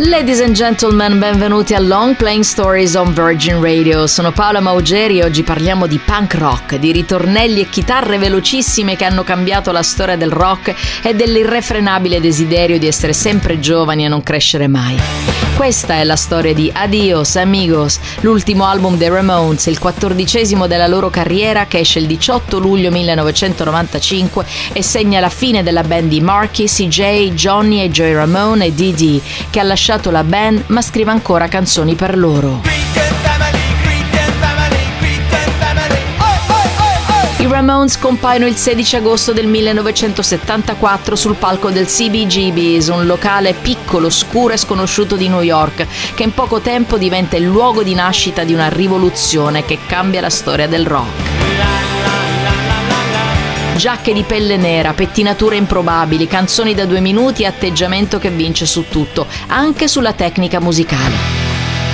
Ladies and gentlemen, benvenuti a Long Playing Stories on Virgin Radio. Sono Paola Maugeri e oggi parliamo di punk rock, di ritornelli e chitarre velocissime che hanno cambiato la storia del rock e dell'irrefrenabile desiderio di essere sempre giovani e non crescere mai. Questa è la storia di Adios Amigos, l'ultimo album dei Ramones, il quattordicesimo della loro carriera che esce il 18 luglio 1995 e segna la fine della band di Marky, CJ, Johnny e Joey Ramone e Dee che ha lasciato la band ma scrive ancora canzoni per loro. I Ramones compaiono il 16 agosto del 1974 sul palco del CBGB's, un locale piccolo, scuro e sconosciuto di New York, che in poco tempo diventa il luogo di nascita di una rivoluzione che cambia la storia del rock giacche di pelle nera, pettinature improbabili, canzoni da due minuti e atteggiamento che vince su tutto, anche sulla tecnica musicale.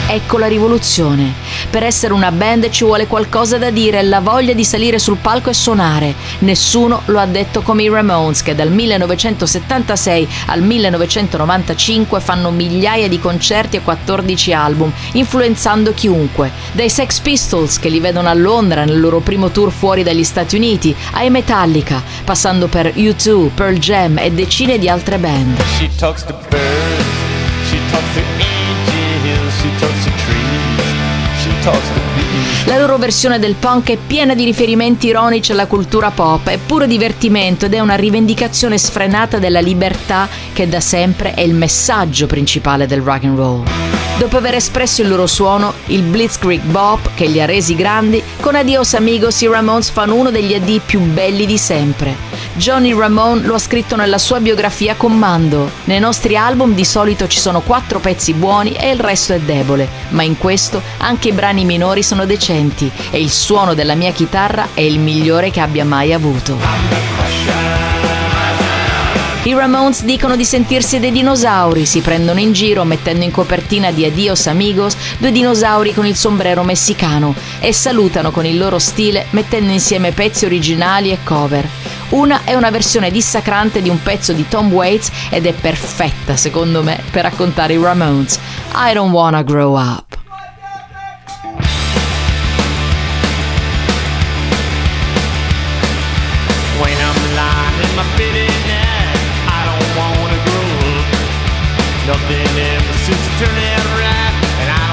Ecco la rivoluzione. Per essere una band ci vuole qualcosa da dire la voglia di salire sul palco e suonare. Nessuno lo ha detto come i Ramones che dal 1976 al 1995 fanno migliaia di concerti e 14 album, influenzando chiunque. Dai Sex Pistols che li vedono a Londra nel loro primo tour fuori dagli Stati Uniti, ai Metallica, passando per U2, Pearl Jam e decine di altre band. She talks to birds, she talks to la loro versione del punk è piena di riferimenti ironici alla cultura pop, è puro divertimento ed è una rivendicazione sfrenata della libertà che da sempre è il messaggio principale del rock and roll. Dopo aver espresso il loro suono, il Blitzkrieg Bop che li ha resi grandi, con Adios Amigos i Ramones fanno uno degli addii più belli di sempre. Johnny Ramone lo ha scritto nella sua biografia Commando. Nei nostri album di solito ci sono quattro pezzi buoni e il resto è debole, ma in questo anche i brani minori sono decenti e il suono della mia chitarra è il migliore che abbia mai avuto. I Ramones dicono di sentirsi dei dinosauri, si prendono in giro mettendo in copertina di Adios Amigos due dinosauri con il sombrero messicano e salutano con il loro stile mettendo insieme pezzi originali e cover. Una è una versione dissacrante di un pezzo di Tom Waits ed è perfetta, secondo me, per raccontare i Ramones. I don't wanna grow up. Nothing ever seems to turn out right,